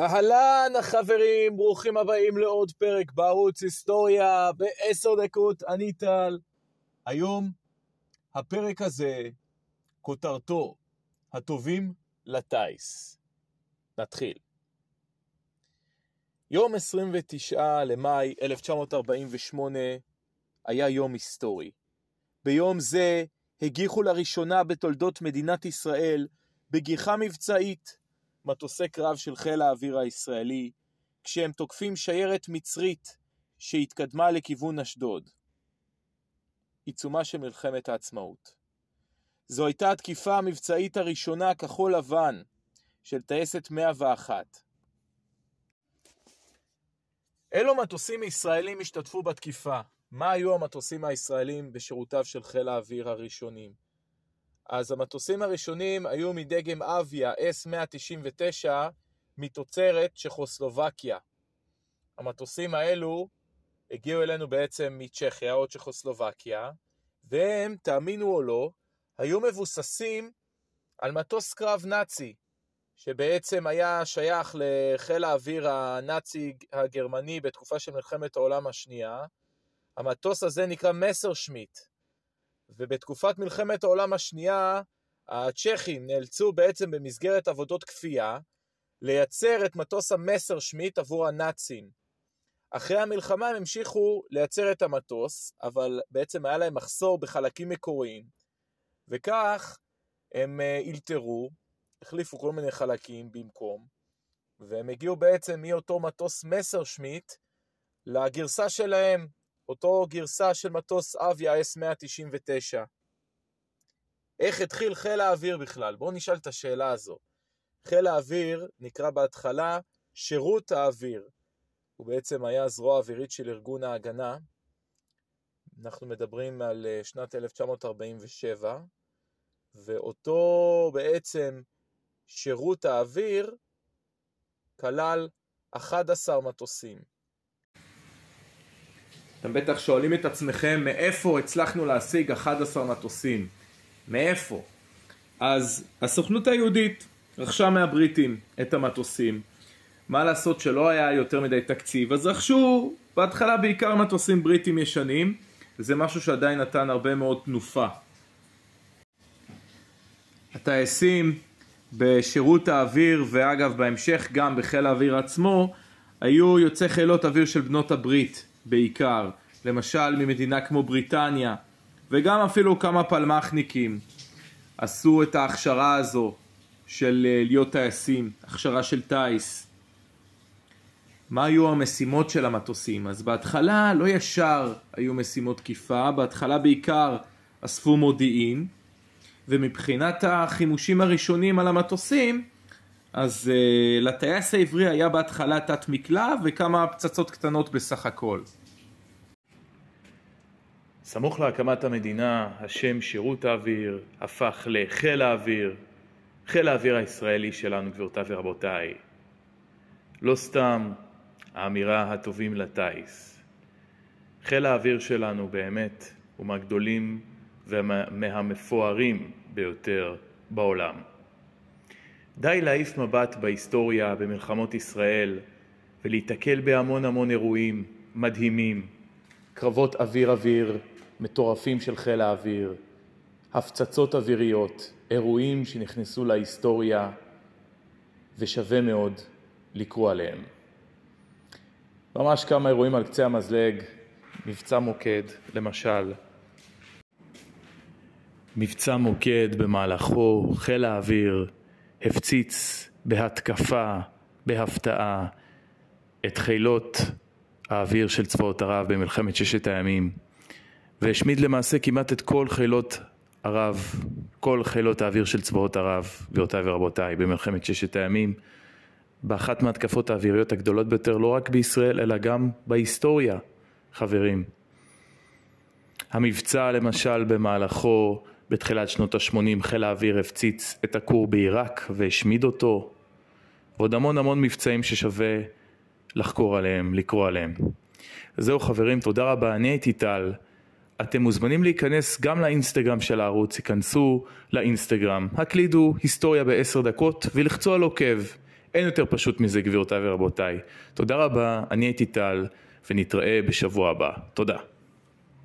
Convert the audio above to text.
אהלן החברים, ברוכים הבאים לעוד פרק בערוץ היסטוריה בעשר דקות, אני טל. היום הפרק הזה, כותרתו, הטובים לטיס. נתחיל. יום 29 למאי 1948 היה יום היסטורי. ביום זה הגיחו לראשונה בתולדות מדינת ישראל בגיחה מבצעית מטוסי קרב של חיל האוויר הישראלי, כשהם תוקפים שיירת מצרית שהתקדמה לכיוון אשדוד. עיצומה של מלחמת העצמאות. זו הייתה התקיפה המבצעית הראשונה כחול לבן של טייסת 101. אילו מטוסים ישראלים השתתפו בתקיפה? מה היו המטוסים הישראלים בשירותיו של חיל האוויר הראשונים? אז המטוסים הראשונים היו מדגם אביה S-199 מתוצרת צ'כוסלובקיה. המטוסים האלו הגיעו אלינו בעצם מצ'כיה או צ'כוסלובקיה, והם, תאמינו או לא, היו מבוססים על מטוס קרב נאצי, שבעצם היה שייך לחיל האוויר הנאצי הגרמני בתקופה של מלחמת העולם השנייה. המטוס הזה נקרא מסר שמיט. ובתקופת מלחמת העולם השנייה, הצ'כים נאלצו בעצם במסגרת עבודות כפייה לייצר את מטוס המסר שמיט עבור הנאצים. אחרי המלחמה הם המשיכו לייצר את המטוס, אבל בעצם היה להם מחסור בחלקים מקוריים, וכך הם אה, אילתרו, החליפו כל מיני חלקים במקום, והם הגיעו בעצם מאותו מטוס מסר שמיט לגרסה שלהם, אותו גרסה של מטוס אביה S-199. איך התחיל חיל האוויר בכלל? בואו נשאל את השאלה הזו. חיל האוויר נקרא בהתחלה שירות האוויר. הוא בעצם היה זרוע אווירית של ארגון ההגנה. אנחנו מדברים על אה, שנת 1947, ואותו בעצם שירות האוויר כלל 11 מטוסים. אתם בטח שואלים את עצמכם מאיפה הצלחנו להשיג 11 מטוסים. מאיפה? אז הסוכנות היהודית רכשה מהבריטים את המטוסים. מה לעשות שלא היה יותר מדי תקציב, אז רכשו בהתחלה בעיקר מטוסים בריטים ישנים, וזה משהו שעדיין נתן הרבה מאוד תנופה. הטייסים בשירות האוויר, ואגב בהמשך גם בחיל האוויר עצמו, היו יוצאי חילות אוויר של בנות הברית. בעיקר, למשל ממדינה כמו בריטניה, וגם אפילו כמה פלמחניקים עשו את ההכשרה הזו של אה, להיות טייסים, הכשרה של טיס. מה היו המשימות של המטוסים? אז בהתחלה לא ישר היו משימות תקיפה, בהתחלה בעיקר אספו מודיעין, ומבחינת החימושים הראשונים על המטוסים, אז uh, לטייס העברי היה בהתחלה תת מקלע וכמה פצצות קטנות בסך הכל. סמוך להקמת המדינה, השם שירות האוויר הפך לחיל האוויר, חיל האוויר הישראלי שלנו, גבירותיי ורבותיי. לא סתם האמירה הטובים לטיס. חיל האוויר שלנו באמת הוא מהגדולים ומהמפוארים ביותר בעולם. די להעיף מבט בהיסטוריה, במלחמות ישראל, ולהיתקל בהמון המון אירועים מדהימים, קרבות אוויר-אוויר מטורפים של חיל האוויר, הפצצות אוויריות, אירועים שנכנסו להיסטוריה ושווה מאוד לקרוא עליהם. ממש כמה אירועים על קצה המזלג, מבצע מוקד למשל. מבצע מוקד במהלכו חיל האוויר הפציץ בהתקפה, בהפתעה, את חילות האוויר של צבאות ערב במלחמת ששת הימים, והשמיד למעשה כמעט את כל חילות ערב, כל חילות האוויר של צבאות ערב, גבירותיי ורבותיי, במלחמת ששת הימים, באחת מהתקפות האוויריות הגדולות ביותר, לא רק בישראל, אלא גם בהיסטוריה, חברים. המבצע למשל במהלכו בתחילת שנות ה-80 חיל האוויר הפציץ את הכור בעיראק והשמיד אותו ועוד המון המון מבצעים ששווה לחקור עליהם, לקרוא עליהם. זהו חברים, תודה רבה, אני הייתי טל. אתם מוזמנים להיכנס גם לאינסטגרם של הערוץ, היכנסו לאינסטגרם, הקלידו היסטוריה בעשר דקות ולחצו על עוקב. אין יותר פשוט מזה גבירותיי ורבותיי. תודה רבה, אני הייתי טל, ונתראה בשבוע הבא. תודה.